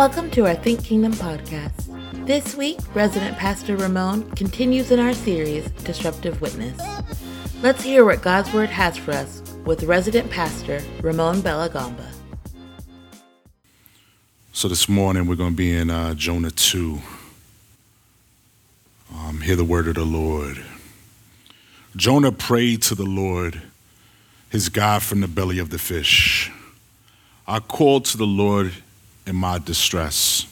Welcome to our Think Kingdom podcast. This week, resident pastor Ramon continues in our series, Disruptive Witness. Let's hear what God's Word has for us with resident pastor Ramon Belagamba. So this morning we're going to be in uh, Jonah 2. Um, hear the word of the Lord. Jonah prayed to the Lord, his God from the belly of the fish. I called to the Lord in my distress,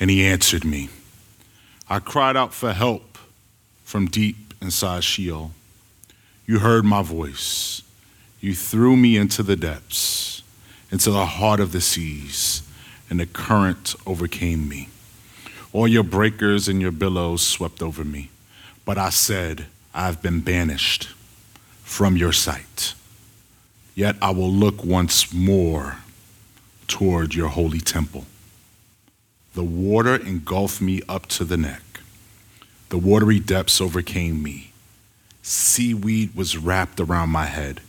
and he answered me. I cried out for help from deep inside Sheol. You heard my voice. You threw me into the depths, into the heart of the seas, and the current overcame me. All your breakers and your billows swept over me. But I said, I've been banished from your sight. Yet I will look once more toward your holy temple. The water engulfed me up to the neck. The watery depths overcame me. Seaweed was wrapped around my head.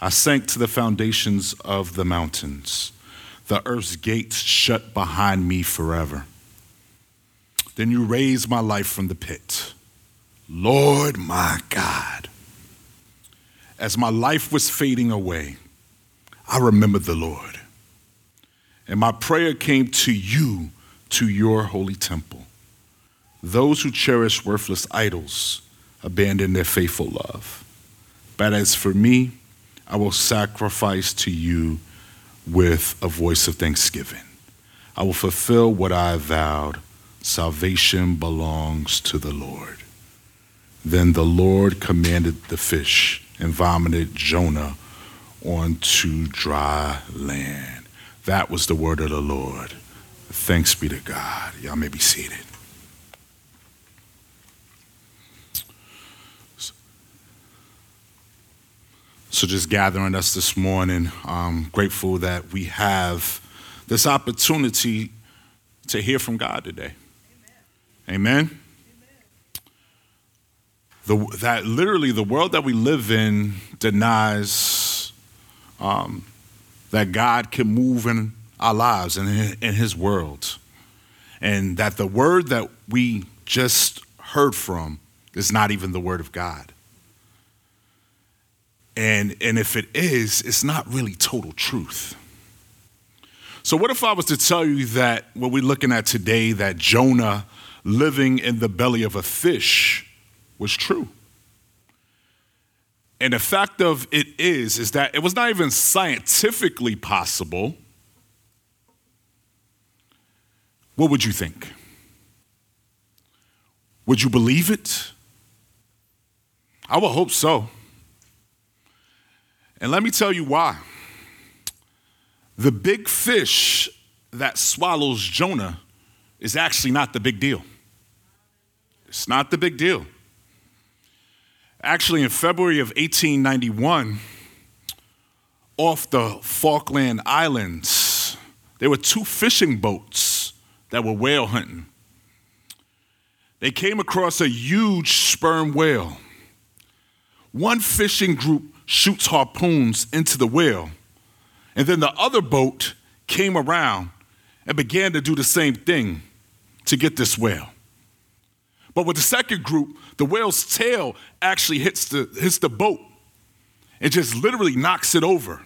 I sank to the foundations of the mountains. The earth's gates shut behind me forever. Then you raised my life from the pit. Lord my God. As my life was fading away, I remembered the Lord. And my prayer came to you, to your holy temple. Those who cherish worthless idols abandon their faithful love. But as for me, I will sacrifice to you with a voice of thanksgiving. I will fulfill what I vowed. Salvation belongs to the Lord. Then the Lord commanded the fish and vomited Jonah onto dry land. That was the word of the Lord. Thanks be to God. Y'all may be seated. So, just gathering us this morning, I'm grateful that we have this opportunity to hear from God today. Amen. Amen. The, that literally the world that we live in denies um, that God can move in our lives and in His world. And that the word that we just heard from is not even the word of God. And, and if it is, it's not really total truth. So, what if I was to tell you that what we're looking at today, that Jonah living in the belly of a fish, was true? And the fact of it is, is that it was not even scientifically possible. What would you think? Would you believe it? I would hope so. And let me tell you why. The big fish that swallows Jonah is actually not the big deal. It's not the big deal. Actually, in February of 1891, off the Falkland Islands, there were two fishing boats that were whale hunting. They came across a huge sperm whale. One fishing group shoots harpoons into the whale, and then the other boat came around and began to do the same thing to get this whale. But with the second group, the whale's tail actually hits the, hits the boat. It just literally knocks it over.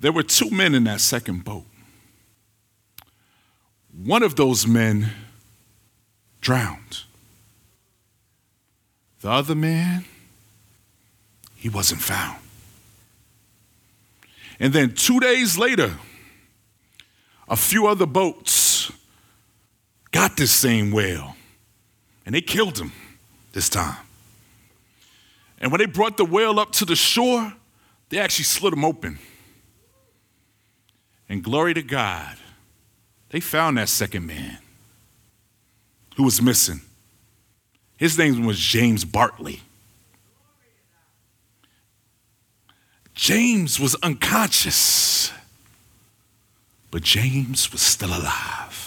There were two men in that second boat. One of those men drowned. The other man, he wasn't found. And then two days later, a few other boats got this same whale and they killed him this time. And when they brought the whale up to the shore, they actually slit him open. And glory to God, they found that second man who was missing. His name was James Bartley. James was unconscious, but James was still alive.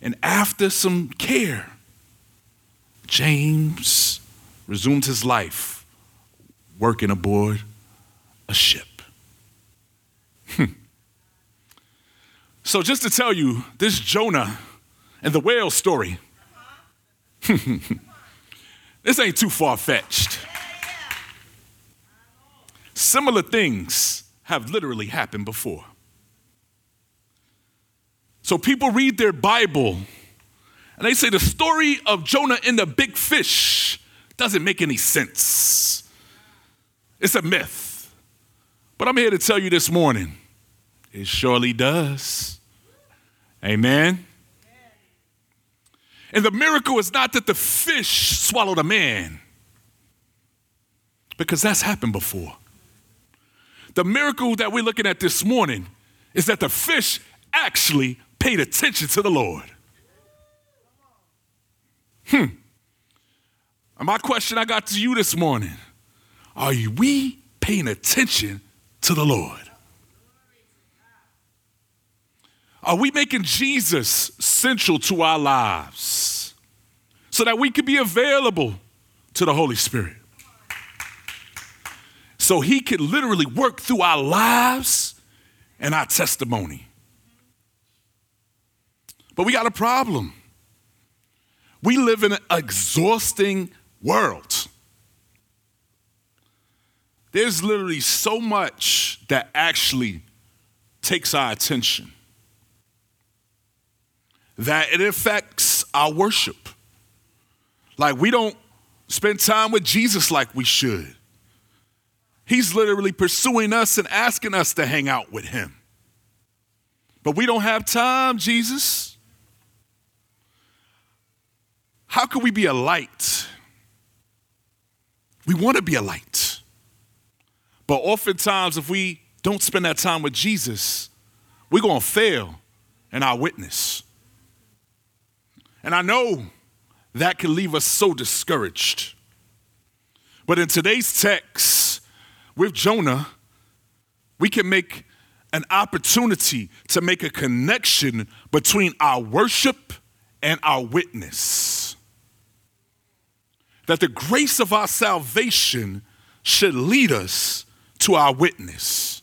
And after some care, James resumed his life working aboard a ship. Hmm. So, just to tell you, this Jonah and the whale story, this ain't too far fetched. Similar things have literally happened before. So, people read their Bible and they say the story of Jonah and the big fish doesn't make any sense. It's a myth. But I'm here to tell you this morning it surely does. Amen. And the miracle is not that the fish swallowed a man, because that's happened before. The miracle that we're looking at this morning is that the fish actually paid attention to the Lord. Hmm. And my question I got to you this morning are we paying attention to the Lord? Are we making Jesus central to our lives so that we can be available to the Holy Spirit? So he can literally work through our lives and our testimony. But we got a problem. We live in an exhausting world. There's literally so much that actually takes our attention that it affects our worship. Like we don't spend time with Jesus like we should. He's literally pursuing us and asking us to hang out with him. But we don't have time, Jesus. How can we be a light? We want to be a light. But oftentimes, if we don't spend that time with Jesus, we're going to fail in our witness. And I know that can leave us so discouraged. But in today's text with Jonah, we can make an opportunity to make a connection between our worship and our witness. That the grace of our salvation should lead us to our witness.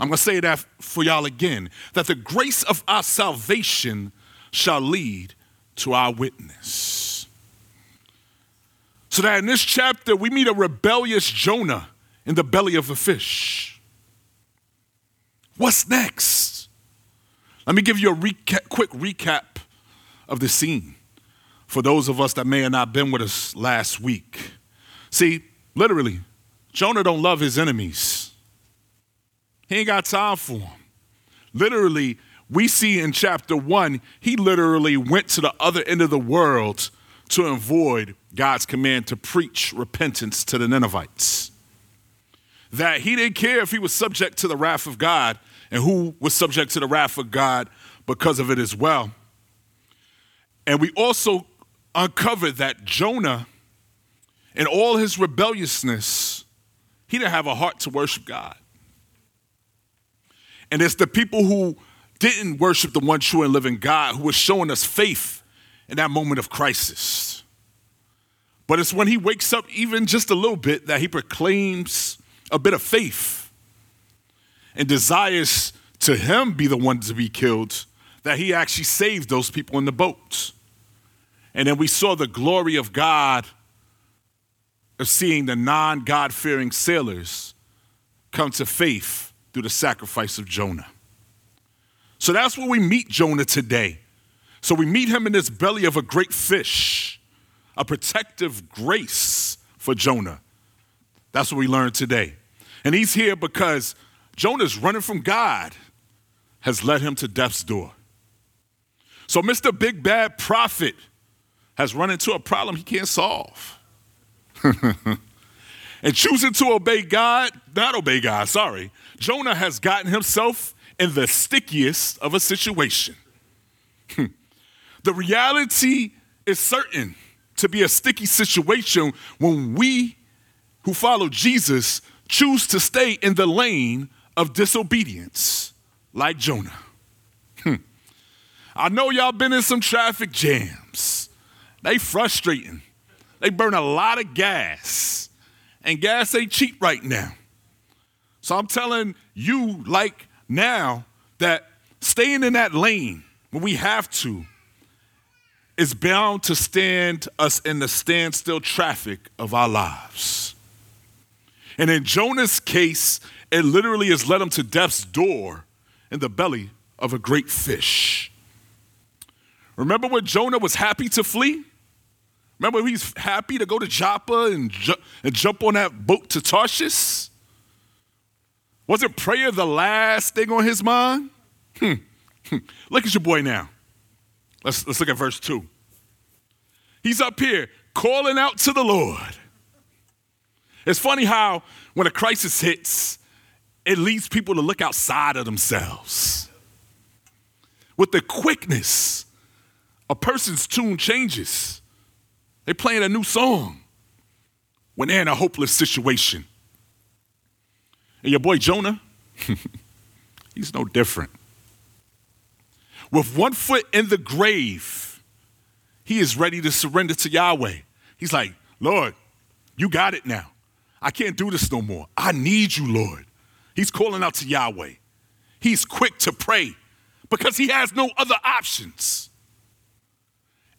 I'm going to say that for y'all again that the grace of our salvation shall lead to our witness. So that in this chapter, we meet a rebellious Jonah in the belly of a fish. What's next? Let me give you a quick recap of the scene for those of us that may have not been with us last week. See, literally, Jonah don't love his enemies. He ain't got time for them. Literally, we see in chapter one, he literally went to the other end of the world to avoid God's command to preach repentance to the Ninevites. That he didn't care if he was subject to the wrath of God and who was subject to the wrath of God because of it as well. And we also uncovered that Jonah, in all his rebelliousness, he didn't have a heart to worship God. And it's the people who didn't worship the one true and living God who was showing us faith in that moment of crisis. But it's when he wakes up even just a little bit that he proclaims a bit of faith and desires to him be the one to be killed that he actually saved those people in the boat. And then we saw the glory of God of seeing the non God fearing sailors come to faith through the sacrifice of Jonah. So that's where we meet Jonah today. So we meet him in this belly of a great fish, a protective grace for Jonah. That's what we learned today. And he's here because Jonah's running from God has led him to death's door. So Mr. Big Bad Prophet has run into a problem he can't solve. and choosing to obey God, not obey God, sorry, Jonah has gotten himself in the stickiest of a situation. the reality is certain to be a sticky situation when we who follow Jesus choose to stay in the lane of disobedience, like Jonah. I know y'all been in some traffic jams. They frustrating. They burn a lot of gas, and gas ain't cheap right now. So I'm telling you, like now that staying in that lane when we have to is bound to stand us in the standstill traffic of our lives. And in Jonah's case, it literally has led him to death's door in the belly of a great fish. Remember when Jonah was happy to flee? Remember he's happy to go to Joppa and, ju- and jump on that boat to Tarshish? Wasn't prayer the last thing on his mind? Hmm. hmm. Look at your boy now. Let's, let's look at verse 2. He's up here calling out to the Lord. It's funny how when a crisis hits, it leads people to look outside of themselves. With the quickness, a person's tune changes. They're playing a new song when they're in a hopeless situation. And your boy Jonah, he's no different. With one foot in the grave, he is ready to surrender to Yahweh. He's like, Lord, you got it now. I can't do this no more. I need you, Lord. He's calling out to Yahweh. He's quick to pray because he has no other options.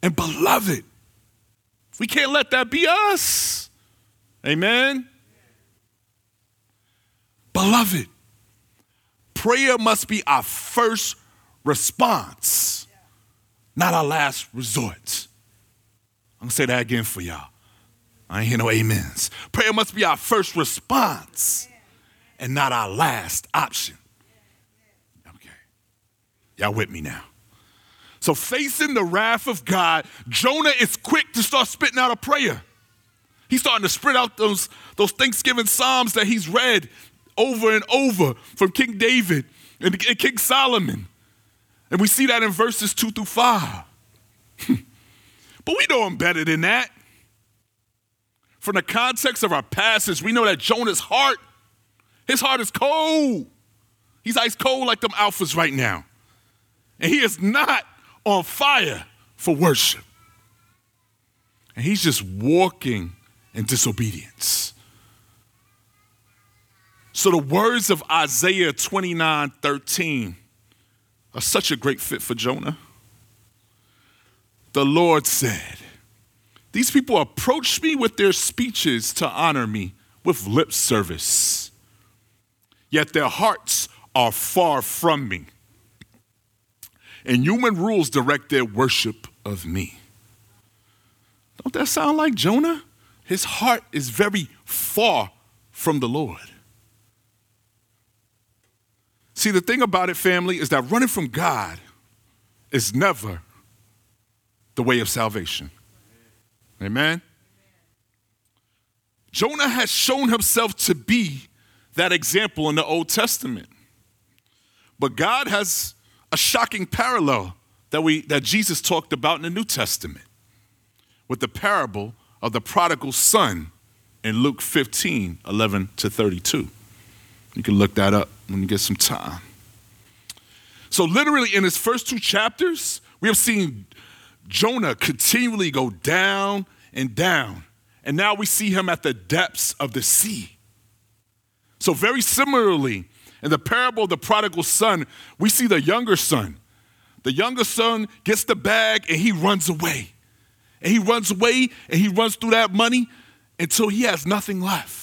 And beloved, we can't let that be us. Amen. Beloved, prayer must be our first response, not our last resort. I'm gonna say that again for y'all. I ain't hear no amens. Prayer must be our first response and not our last option. Okay. Y'all with me now? So, facing the wrath of God, Jonah is quick to start spitting out a prayer. He's starting to spit out those, those Thanksgiving Psalms that he's read over and over from King David and King Solomon. And we see that in verses two through five. but we know him better than that. From the context of our passage, we know that Jonah's heart, his heart is cold. He's ice cold like them alphas right now. And he is not on fire for worship. And he's just walking in disobedience. So the words of Isaiah 29 13 are such a great fit for Jonah. The Lord said, These people approach me with their speeches to honor me with lip service, yet their hearts are far from me, and human rules direct their worship of me. Don't that sound like Jonah? His heart is very far from the Lord. See, the thing about it, family, is that running from God is never the way of salvation. Amen? Jonah has shown himself to be that example in the Old Testament. But God has a shocking parallel that, we, that Jesus talked about in the New Testament with the parable of the prodigal son in Luke 15 11 to 32. You can look that up when you get some time. So, literally, in his first two chapters, we have seen Jonah continually go down and down. And now we see him at the depths of the sea. So, very similarly, in the parable of the prodigal son, we see the younger son. The younger son gets the bag and he runs away. And he runs away and he runs through that money until he has nothing left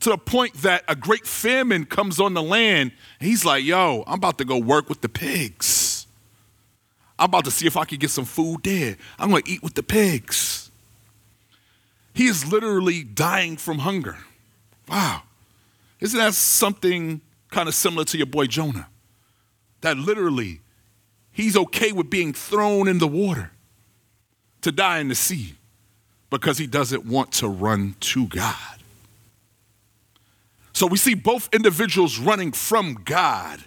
to the point that a great famine comes on the land. he's like, yo, I'm about to go work with the pigs. I'm about to see if I can get some food there. I'm going to eat with the pigs. He is literally dying from hunger. Wow. Isn't that something kind of similar to your boy Jonah? That literally, he's okay with being thrown in the water to die in the sea because he doesn't want to run to God. So we see both individuals running from God,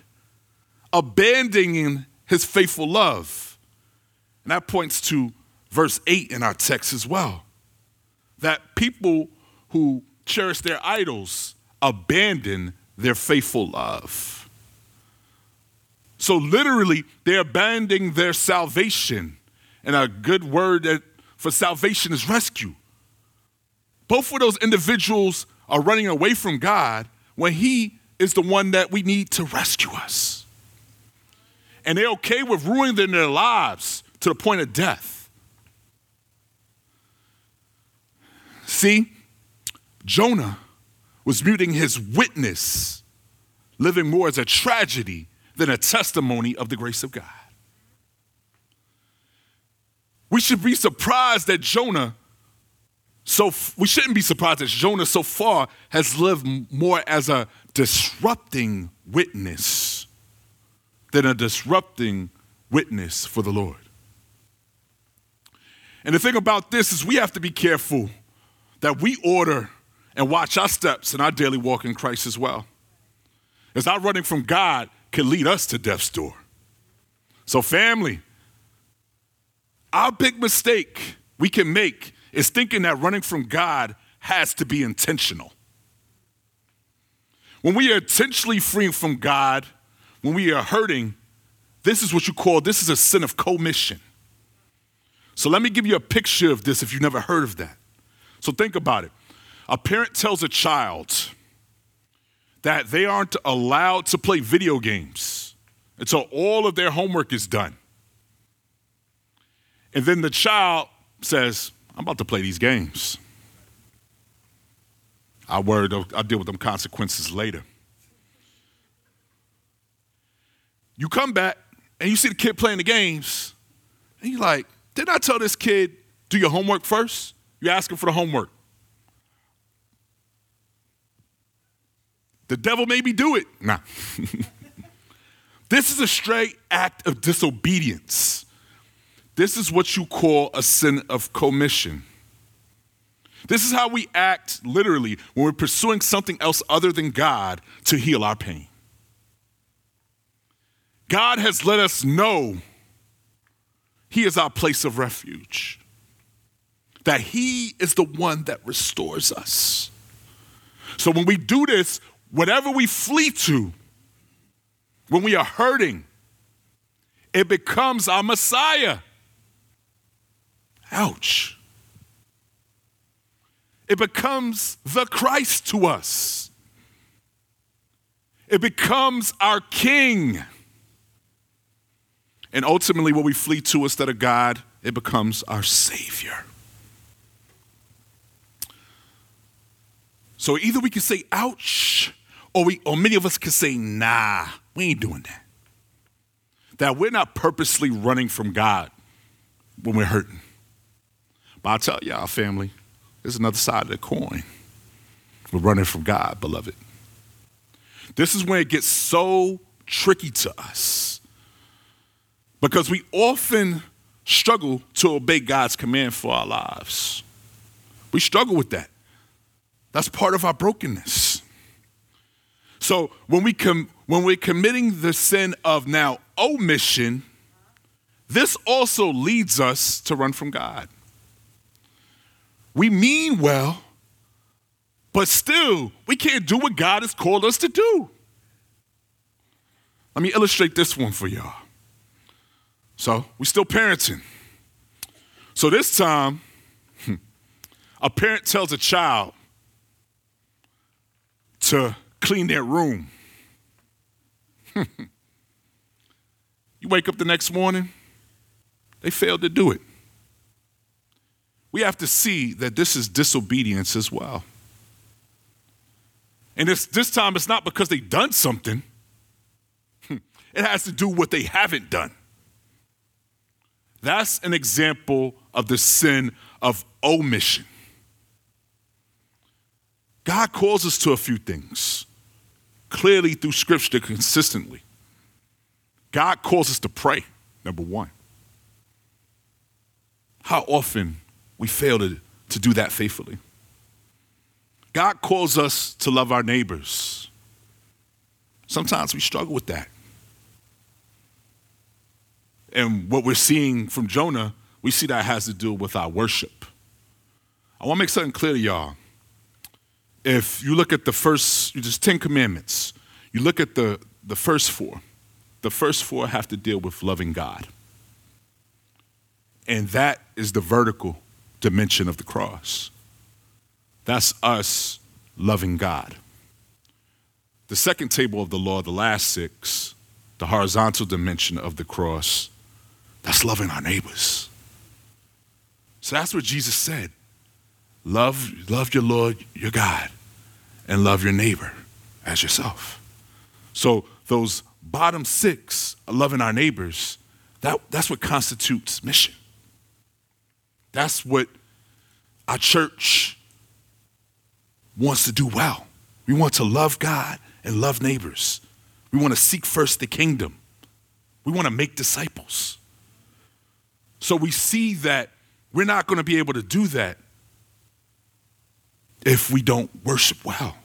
abandoning his faithful love. And that points to verse 8 in our text as well. That people who cherish their idols abandon their faithful love. So, literally, they're abandoning their salvation. And a good word for salvation is rescue. Both of those individuals are running away from God when He is the one that we need to rescue us. And they're okay with ruining their lives to the point of death. See, Jonah was muting his witness, living more as a tragedy than a testimony of the grace of God. We should be surprised that Jonah so we shouldn't be surprised that Jonah so far has lived more as a disrupting witness than a disrupting witness for the Lord. And the thing about this is we have to be careful that we order and watch our steps in our daily walk in Christ as well. As our running from God can lead us to death's door. So, family, our big mistake we can make is thinking that running from God has to be intentional. When we are intentionally freeing from God, when we are hurting, this is what you call this is a sin of commission. So let me give you a picture of this if you've never heard of that. So think about it. A parent tells a child that they aren't allowed to play video games until all of their homework is done. And then the child says, I'm about to play these games. I worry, I'll deal with them consequences later. You come back and you see the kid playing the games, and you're like, didn't I tell this kid, do your homework first? You ask him for the homework. The devil made me do it. Nah. this is a straight act of disobedience. This is what you call a sin of commission. This is how we act literally when we're pursuing something else other than God to heal our pain. God has let us know He is our place of refuge, that He is the one that restores us. So when we do this, whatever we flee to, when we are hurting, it becomes our Messiah. Ouch. It becomes the Christ to us. It becomes our King. And ultimately, what we flee to instead of God, it becomes our Savior. So either we can say, ouch, or, we, or many of us can say, nah, we ain't doing that. That we're not purposely running from God when we're hurting. But I'll tell y'all, family, there's another side of the coin. We're running from God, beloved. This is when it gets so tricky to us because we often struggle to obey God's command for our lives. We struggle with that. That's part of our brokenness. So when we com- when we're committing the sin of now omission, this also leads us to run from God. We mean well, but still, we can't do what God has called us to do. Let me illustrate this one for y'all. So, we're still parenting. So, this time, a parent tells a child to clean their room. you wake up the next morning, they failed to do it we have to see that this is disobedience as well. And this, this time it's not because they've done something, it has to do what they haven't done. That's an example of the sin of omission. God calls us to a few things, clearly through scripture consistently. God calls us to pray, number one. How often we fail to, to do that faithfully. God calls us to love our neighbors. Sometimes we struggle with that. And what we're seeing from Jonah, we see that has to do with our worship. I want to make something clear to y'all. If you look at the first, just 10 commandments, you look at the, the first four, the first four have to deal with loving God. And that is the vertical dimension of the cross. That's us loving God. The second table of the law, the last six, the horizontal dimension of the cross, that's loving our neighbors. So that's what Jesus said. Love, love your Lord, your God, and love your neighbor as yourself. So those bottom six, loving our neighbors, that, that's what constitutes mission. That's what our church wants to do well. We want to love God and love neighbors. We want to seek first the kingdom. We want to make disciples. So we see that we're not going to be able to do that if we don't worship well.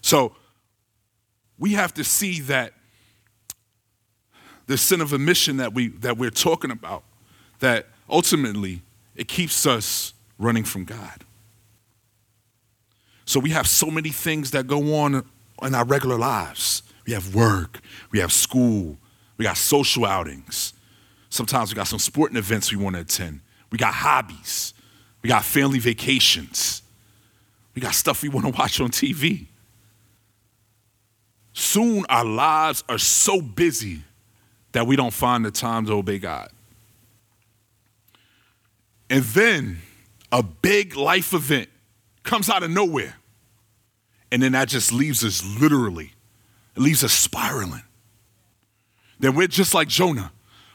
So we have to see that the sin of omission that we that we're talking about, that ultimately it keeps us running from God. So we have so many things that go on in our regular lives. We have work, we have school, we got social outings. Sometimes we got some sporting events we want to attend. We got hobbies. We got family vacations. We got stuff we want to watch on TV. Soon our lives are so busy that we don't find the time to obey God. And then a big life event comes out of nowhere. And then that just leaves us literally, it leaves us spiraling. Then we're just like Jonah.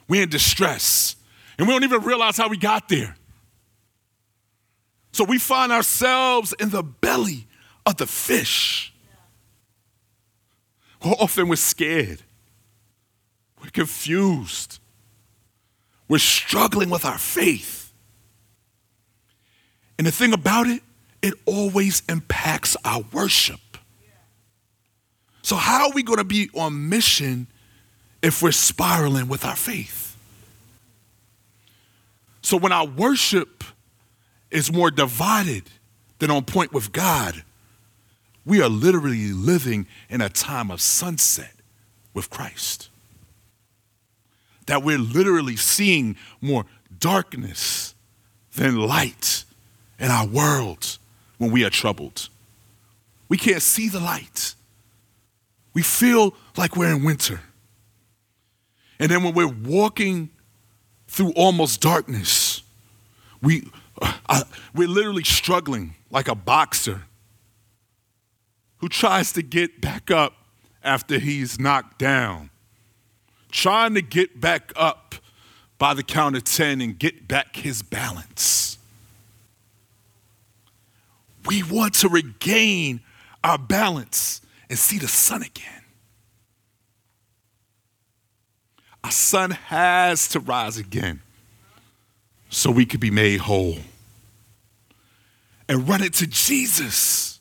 We're in distress. And we don't even realize how we got there. So we find ourselves in the belly of the fish. Often we're scared. We're confused. We're struggling with our faith. And the thing about it, it always impacts our worship. So, how are we going to be on mission if we're spiraling with our faith? So, when our worship is more divided than on point with God, we are literally living in a time of sunset with Christ. That we're literally seeing more darkness than light in our world when we are troubled. We can't see the light. We feel like we're in winter. And then when we're walking through almost darkness, we, we're literally struggling like a boxer who tries to get back up after he's knocked down, trying to get back up by the count of 10 and get back his balance. We want to regain our balance and see the sun again. Our sun has to rise again so we could be made whole. And run it to Jesus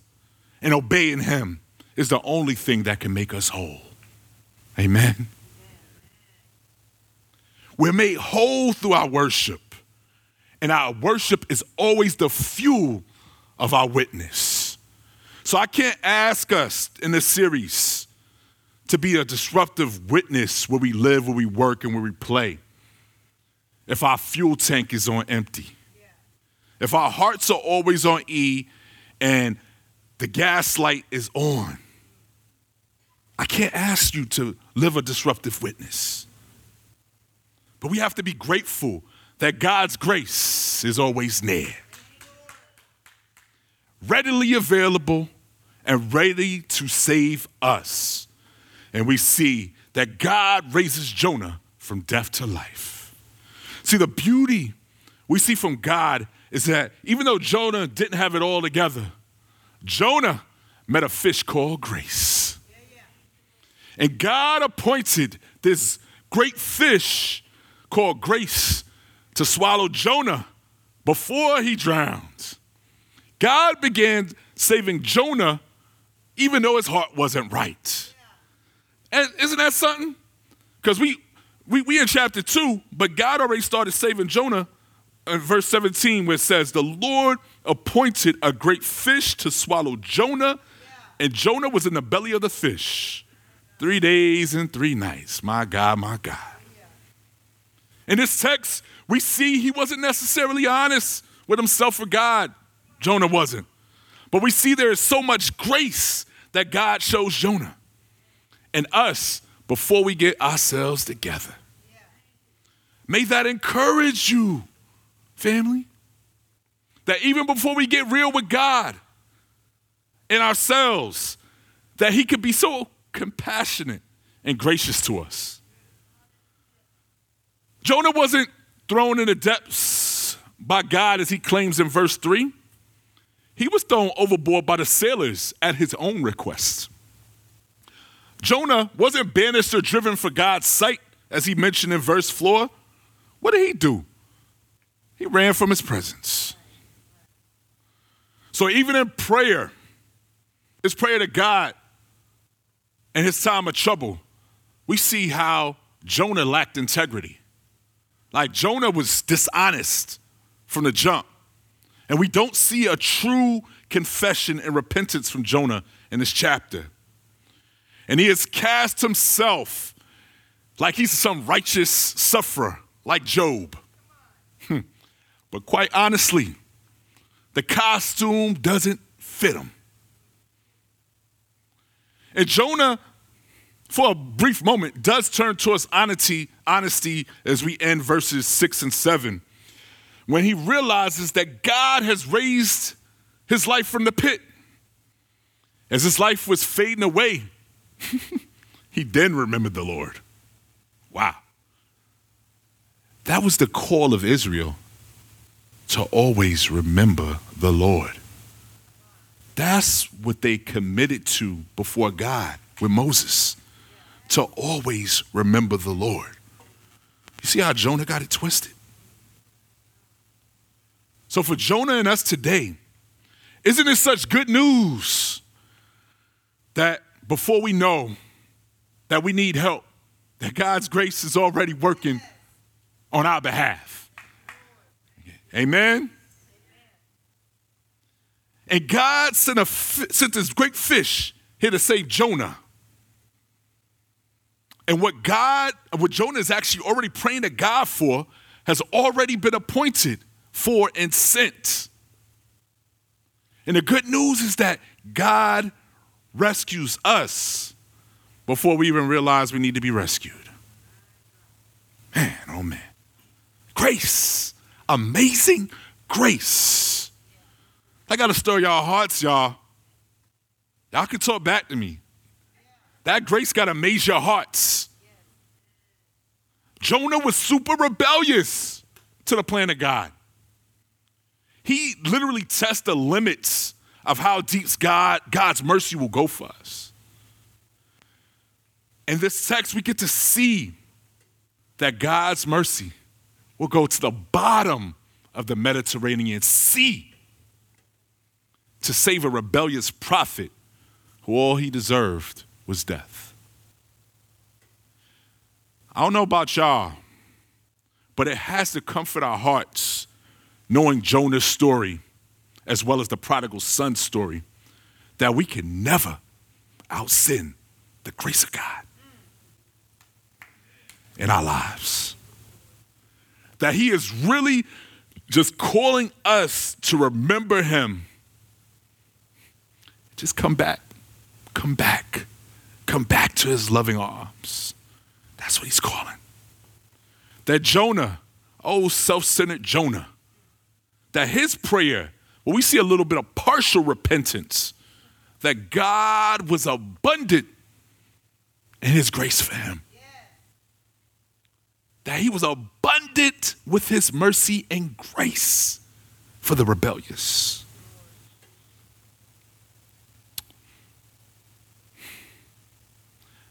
and obeying Him is the only thing that can make us whole. Amen. We're made whole through our worship, and our worship is always the fuel of our witness. So I can't ask us in this series to be a disruptive witness where we live, where we work, and where we play if our fuel tank is on empty. If our hearts are always on E and the gaslight is on, I can't ask you to live a disruptive witness. But we have to be grateful that God's grace is always near, readily available, and ready to save us. And we see that God raises Jonah from death to life. See, the beauty we see from God is that even though Jonah didn't have it all together, Jonah met a fish called grace. And God appointed this great fish called grace to swallow Jonah before he drowned. God began saving Jonah even though his heart wasn't right. And isn't that something? Because we, we, we in chapter 2, but God already started saving Jonah Uh, verse 17 where it says, The Lord appointed a great fish to swallow Jonah, and Jonah was in the belly of the fish three days and three nights. My God, my God. In this text, we see he wasn't necessarily honest with himself or God. Jonah wasn't. But we see there is so much grace that God shows Jonah and us before we get ourselves together. May that encourage you, family. That even before we get real with God and ourselves, that He could be so compassionate and gracious to us. Jonah wasn't thrown in the depths by God as he claims in verse 3. He was thrown overboard by the sailors at his own request. Jonah wasn't banished or driven for God's sight, as he mentioned in verse 4. What did he do? He ran from his presence. So even in prayer, his prayer to God in his time of trouble, we see how Jonah lacked integrity. Like Jonah was dishonest from the jump. And we don't see a true confession and repentance from Jonah in this chapter. And he has cast himself like he's some righteous sufferer, like Job. But quite honestly, the costume doesn't fit him. And Jonah, for a brief moment, does turn towards honesty, honesty as we end verses six and seven when he realizes that God has raised his life from the pit. As his life was fading away, he then remembered the Lord. Wow. That was the call of Israel to always remember the Lord. That's what they committed to before God with Moses, to always remember the Lord. You see how Jonah got it twisted? So, for Jonah and us today, isn't it such good news that before we know that we need help, that God's grace is already working on our behalf? Amen? And God sent, a, sent this great fish here to save Jonah. And what God, what Jonah is actually already praying to God for, has already been appointed for and sent. And the good news is that God rescues us before we even realize we need to be rescued. Man, oh man. Grace, amazing grace. I got to stir y'all hearts, y'all. Y'all can talk back to me. That grace got to amaze your hearts. Jonah was super rebellious to the plan of God. He literally tests the limits of how deep God, God's mercy will go for us. In this text, we get to see that God's mercy will go to the bottom of the Mediterranean Sea to save a rebellious prophet who all he deserved was death. I don't know about y'all, but it has to comfort our hearts knowing Jonah's story as well as the prodigal son story that we can never out sin the grace of God in our lives. That He is really just calling us to remember Him. Just come back, come back, come back to His loving arms. That's what He's calling. That Jonah, oh, self centered Jonah, that his prayer, well, we see a little bit of partial repentance, that God was abundant in his grace for him. That he was abundant with his mercy and grace for the rebellious.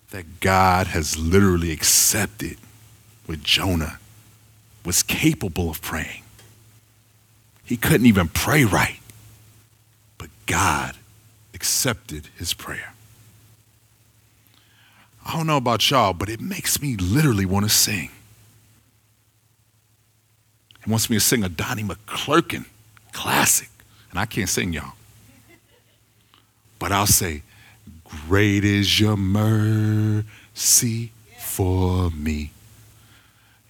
That God has literally accepted what Jonah was capable of praying. He couldn't even pray right. But God accepted his prayer. I don't know about y'all, but it makes me literally want to sing. He wants me to sing a Donnie McClurkin classic. And I can't sing, y'all. But I'll say, Great is your mercy for me,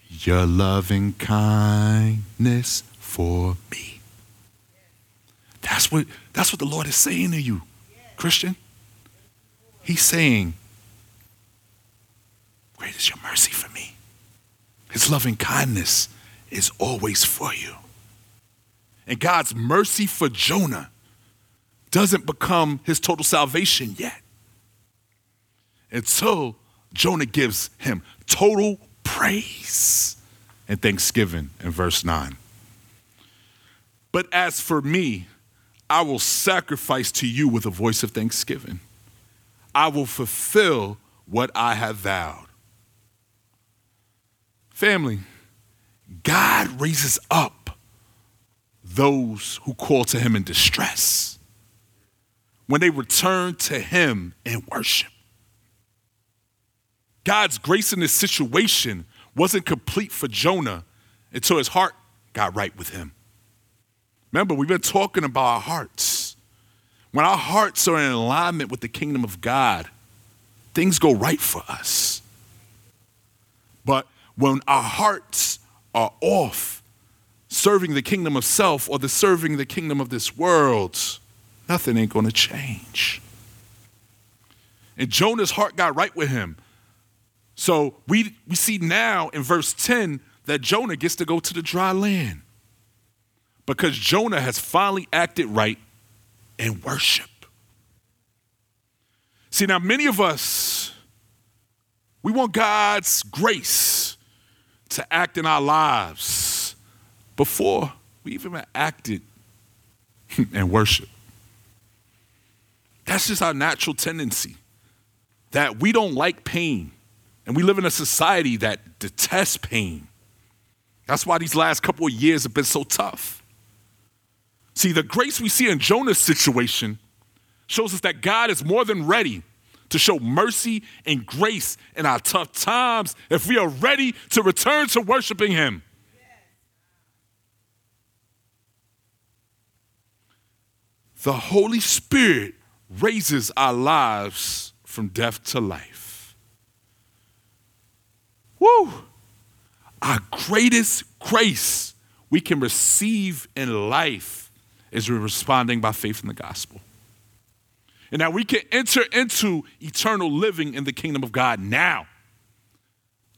your loving kindness for me. That's what, that's what the Lord is saying to you, Christian. He's saying, Great is your mercy for me. His loving kindness is always for you. And God's mercy for Jonah doesn't become his total salvation yet. So Jonah gives him total praise and thanksgiving in verse 9. But as for me, I will sacrifice to you with a voice of thanksgiving. I will fulfill what I have vowed. Family, God raises up those who call to him in distress when they return to him in worship. God's grace in this situation wasn't complete for Jonah until his heart got right with him. Remember, we've been talking about our hearts. When our hearts are in alignment with the kingdom of God, things go right for us. But when our hearts are off, serving the kingdom of self or the serving the kingdom of this world, nothing ain't gonna change. And Jonah's heart got right with him. So we, we see now in verse 10 that Jonah gets to go to the dry land because Jonah has finally acted right in worship. See, now many of us, we want God's grace to act in our lives before we even acted in worship. That's just our natural tendency that we don't like pain. And we live in a society that detests pain. That's why these last couple of years have been so tough. See, the grace we see in Jonah's situation shows us that God is more than ready to show mercy and grace in our tough times if we are ready to return to worshiping Him. The Holy Spirit raises our lives from death to life. Woo! Our greatest grace we can receive in life is responding by faith in the gospel. And now we can enter into eternal living in the kingdom of God now.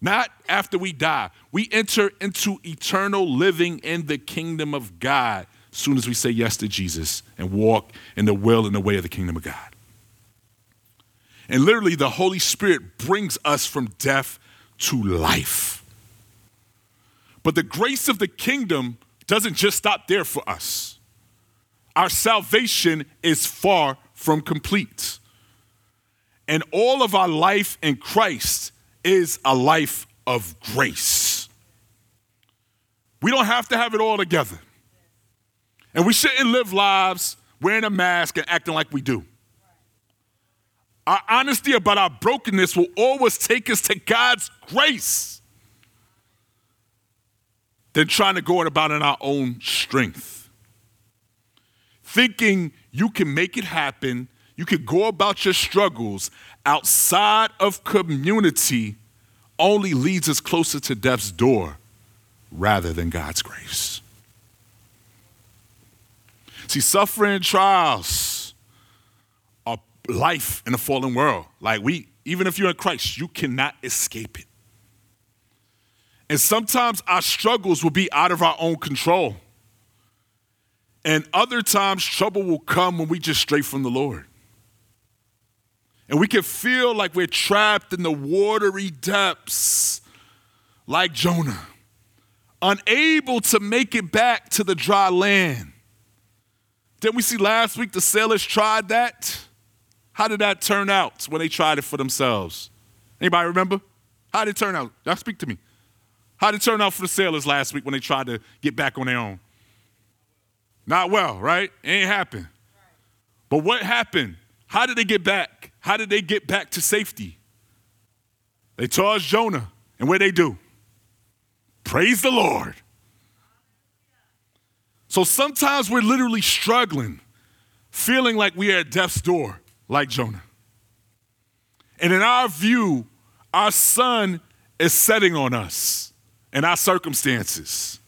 Not after we die. We enter into eternal living in the kingdom of God as soon as we say yes to Jesus and walk in the will and the way of the kingdom of God. And literally, the Holy Spirit brings us from death to life. But the grace of the kingdom doesn't just stop there for us our salvation is far from complete. And all of our life in Christ is a life of grace. We don't have to have it all together. And we shouldn't live lives wearing a mask and acting like we do. Our honesty about our brokenness will always take us to God's grace than trying to go it about in our own strength thinking you can make it happen, you can go about your struggles outside of community only leads us closer to death's door rather than God's grace. See, suffering trials are life in a fallen world. Like we, even if you're in Christ, you cannot escape it. And sometimes our struggles will be out of our own control. And other times, trouble will come when we just stray from the Lord. And we can feel like we're trapped in the watery depths, like Jonah, unable to make it back to the dry land. Didn't we see last week the sailors tried that? How did that turn out when they tried it for themselves? Anybody remember? How did it turn out? Y'all speak to me. How did it turn out for the sailors last week when they tried to get back on their own? Not well, right? It ain't happened. But what happened? How did they get back? How did they get back to safety? They charged Jonah, and what they do? Praise the Lord. So sometimes we're literally struggling, feeling like we are at death's door, like Jonah. And in our view, our sun is setting on us and our circumstances.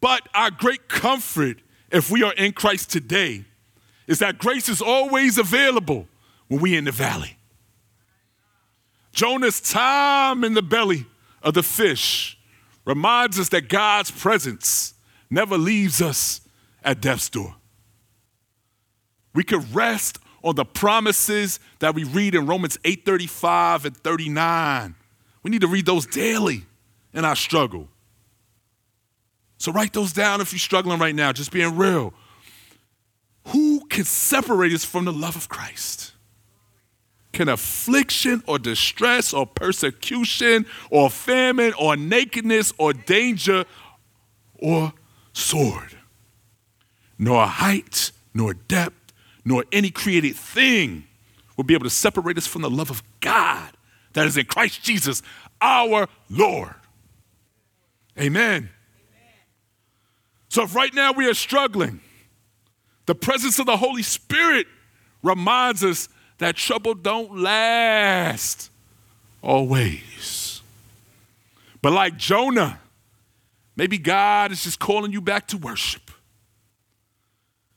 But our great comfort if we are in Christ today is that grace is always available when we're in the valley. Jonah's time in the belly of the fish reminds us that God's presence never leaves us at death's door. We could rest on the promises that we read in Romans 8:35 and 39. We need to read those daily in our struggle. So write those down if you're struggling right now, just being real. Who can separate us from the love of Christ? Can affliction or distress or persecution or famine or nakedness or danger or sword? Nor height, nor depth, nor any created thing will be able to separate us from the love of God that is in Christ Jesus, our Lord. Amen. So if right now we are struggling, the presence of the Holy Spirit reminds us that trouble don't last always. But like Jonah, maybe God is just calling you back to worship.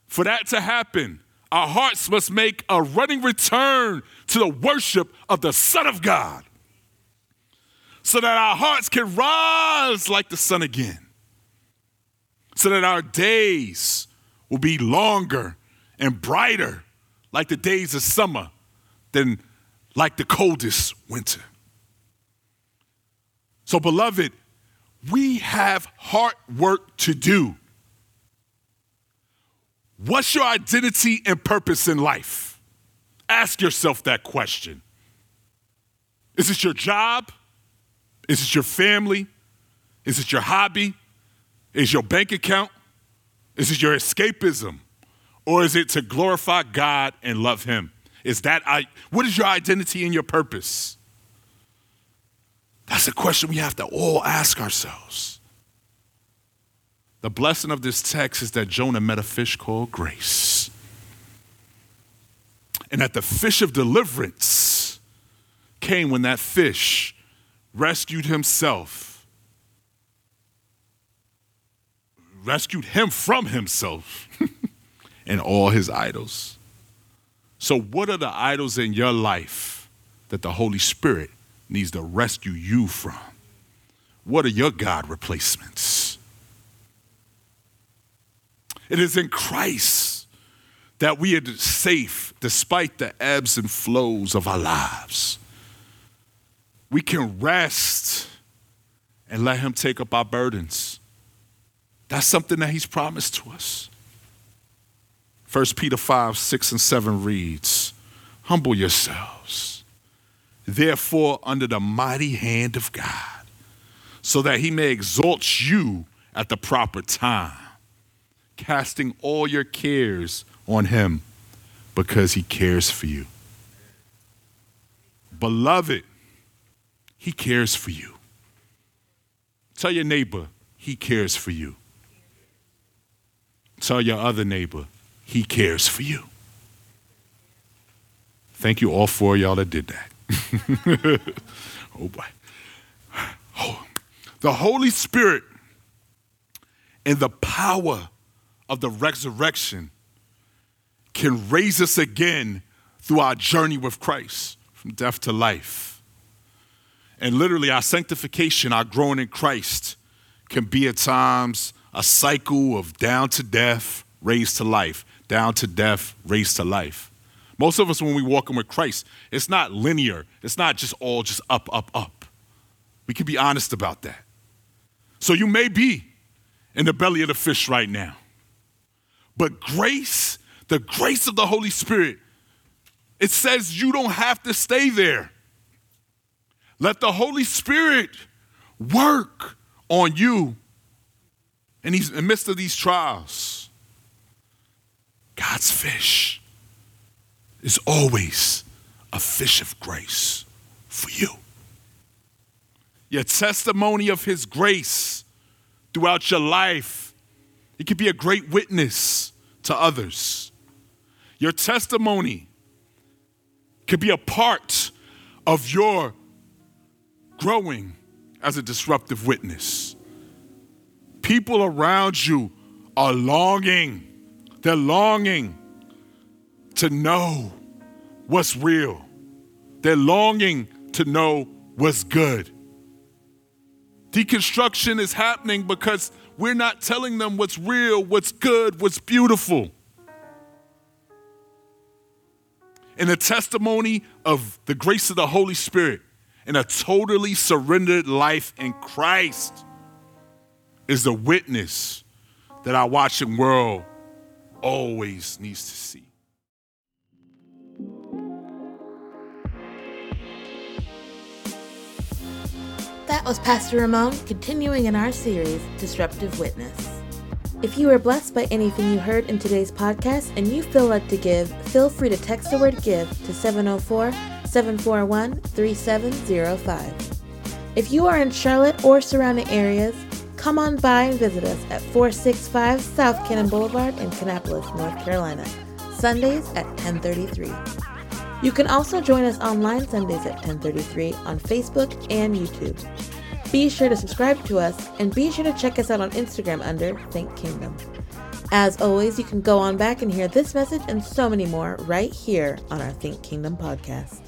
For that to happen, our hearts must make a running return to the worship of the Son of God so that our hearts can rise like the sun again, so that our days will be longer and brighter like the days of summer than like the coldest winter. So, beloved, we have hard work to do. What's your identity and purpose in life? Ask yourself that question. Is it your job? Is it your family? Is it your hobby? Is your bank account? Is it your escapism? Or is it to glorify God and love Him? Is that I what is your identity and your purpose? That's a question we have to all ask ourselves. The blessing of this text is that Jonah met a fish called grace. And that the fish of deliverance came when that fish rescued himself, rescued him from himself and all his idols. So, what are the idols in your life that the Holy Spirit needs to rescue you from? What are your God replacements? It is in Christ that we are safe despite the ebbs and flows of our lives. We can rest and let Him take up our burdens. That's something that He's promised to us. 1 Peter 5, 6, and 7 reads, Humble yourselves, therefore, under the mighty hand of God, so that he may exalt you at the proper time, casting all your cares on him because he cares for you. Beloved, he cares for you. Tell your neighbor, he cares for you. Tell your other neighbor, he cares for you. Thank you, all four of y'all that did that. oh boy. Oh. The Holy Spirit and the power of the resurrection can raise us again through our journey with Christ from death to life. And literally, our sanctification, our growing in Christ, can be at times a cycle of down to death, raised to life down to death, raised to life. Most of us, when we walking with Christ, it's not linear. It's not just all just up, up, up. We can be honest about that. So you may be in the belly of the fish right now. But grace, the grace of the Holy Spirit, it says you don't have to stay there. Let the Holy Spirit work on you in, in the midst of these trials. God's fish is always a fish of grace for you. Your testimony of His grace throughout your life, it could be a great witness to others. Your testimony could be a part of your growing as a disruptive witness. People around you are longing. They're longing to know what's real. They're longing to know what's good. Deconstruction is happening because we're not telling them what's real, what's good, what's beautiful. In the testimony of the grace of the Holy Spirit and a totally surrendered life in Christ is the witness that our watching world always needs to see. That was Pastor Ramon continuing in our series, Disruptive Witness. If you were blessed by anything you heard in today's podcast and you feel led to give, feel free to text the word GIVE to 704 741 3705. If you are in Charlotte or surrounding areas, come on by and visit us at 465 South Cannon Boulevard in Kannapolis, North Carolina, Sundays at 1033. You can also join us online Sundays at 1033 on Facebook and YouTube. Be sure to subscribe to us and be sure to check us out on Instagram under Think Kingdom. As always, you can go on back and hear this message and so many more right here on our Think Kingdom podcast.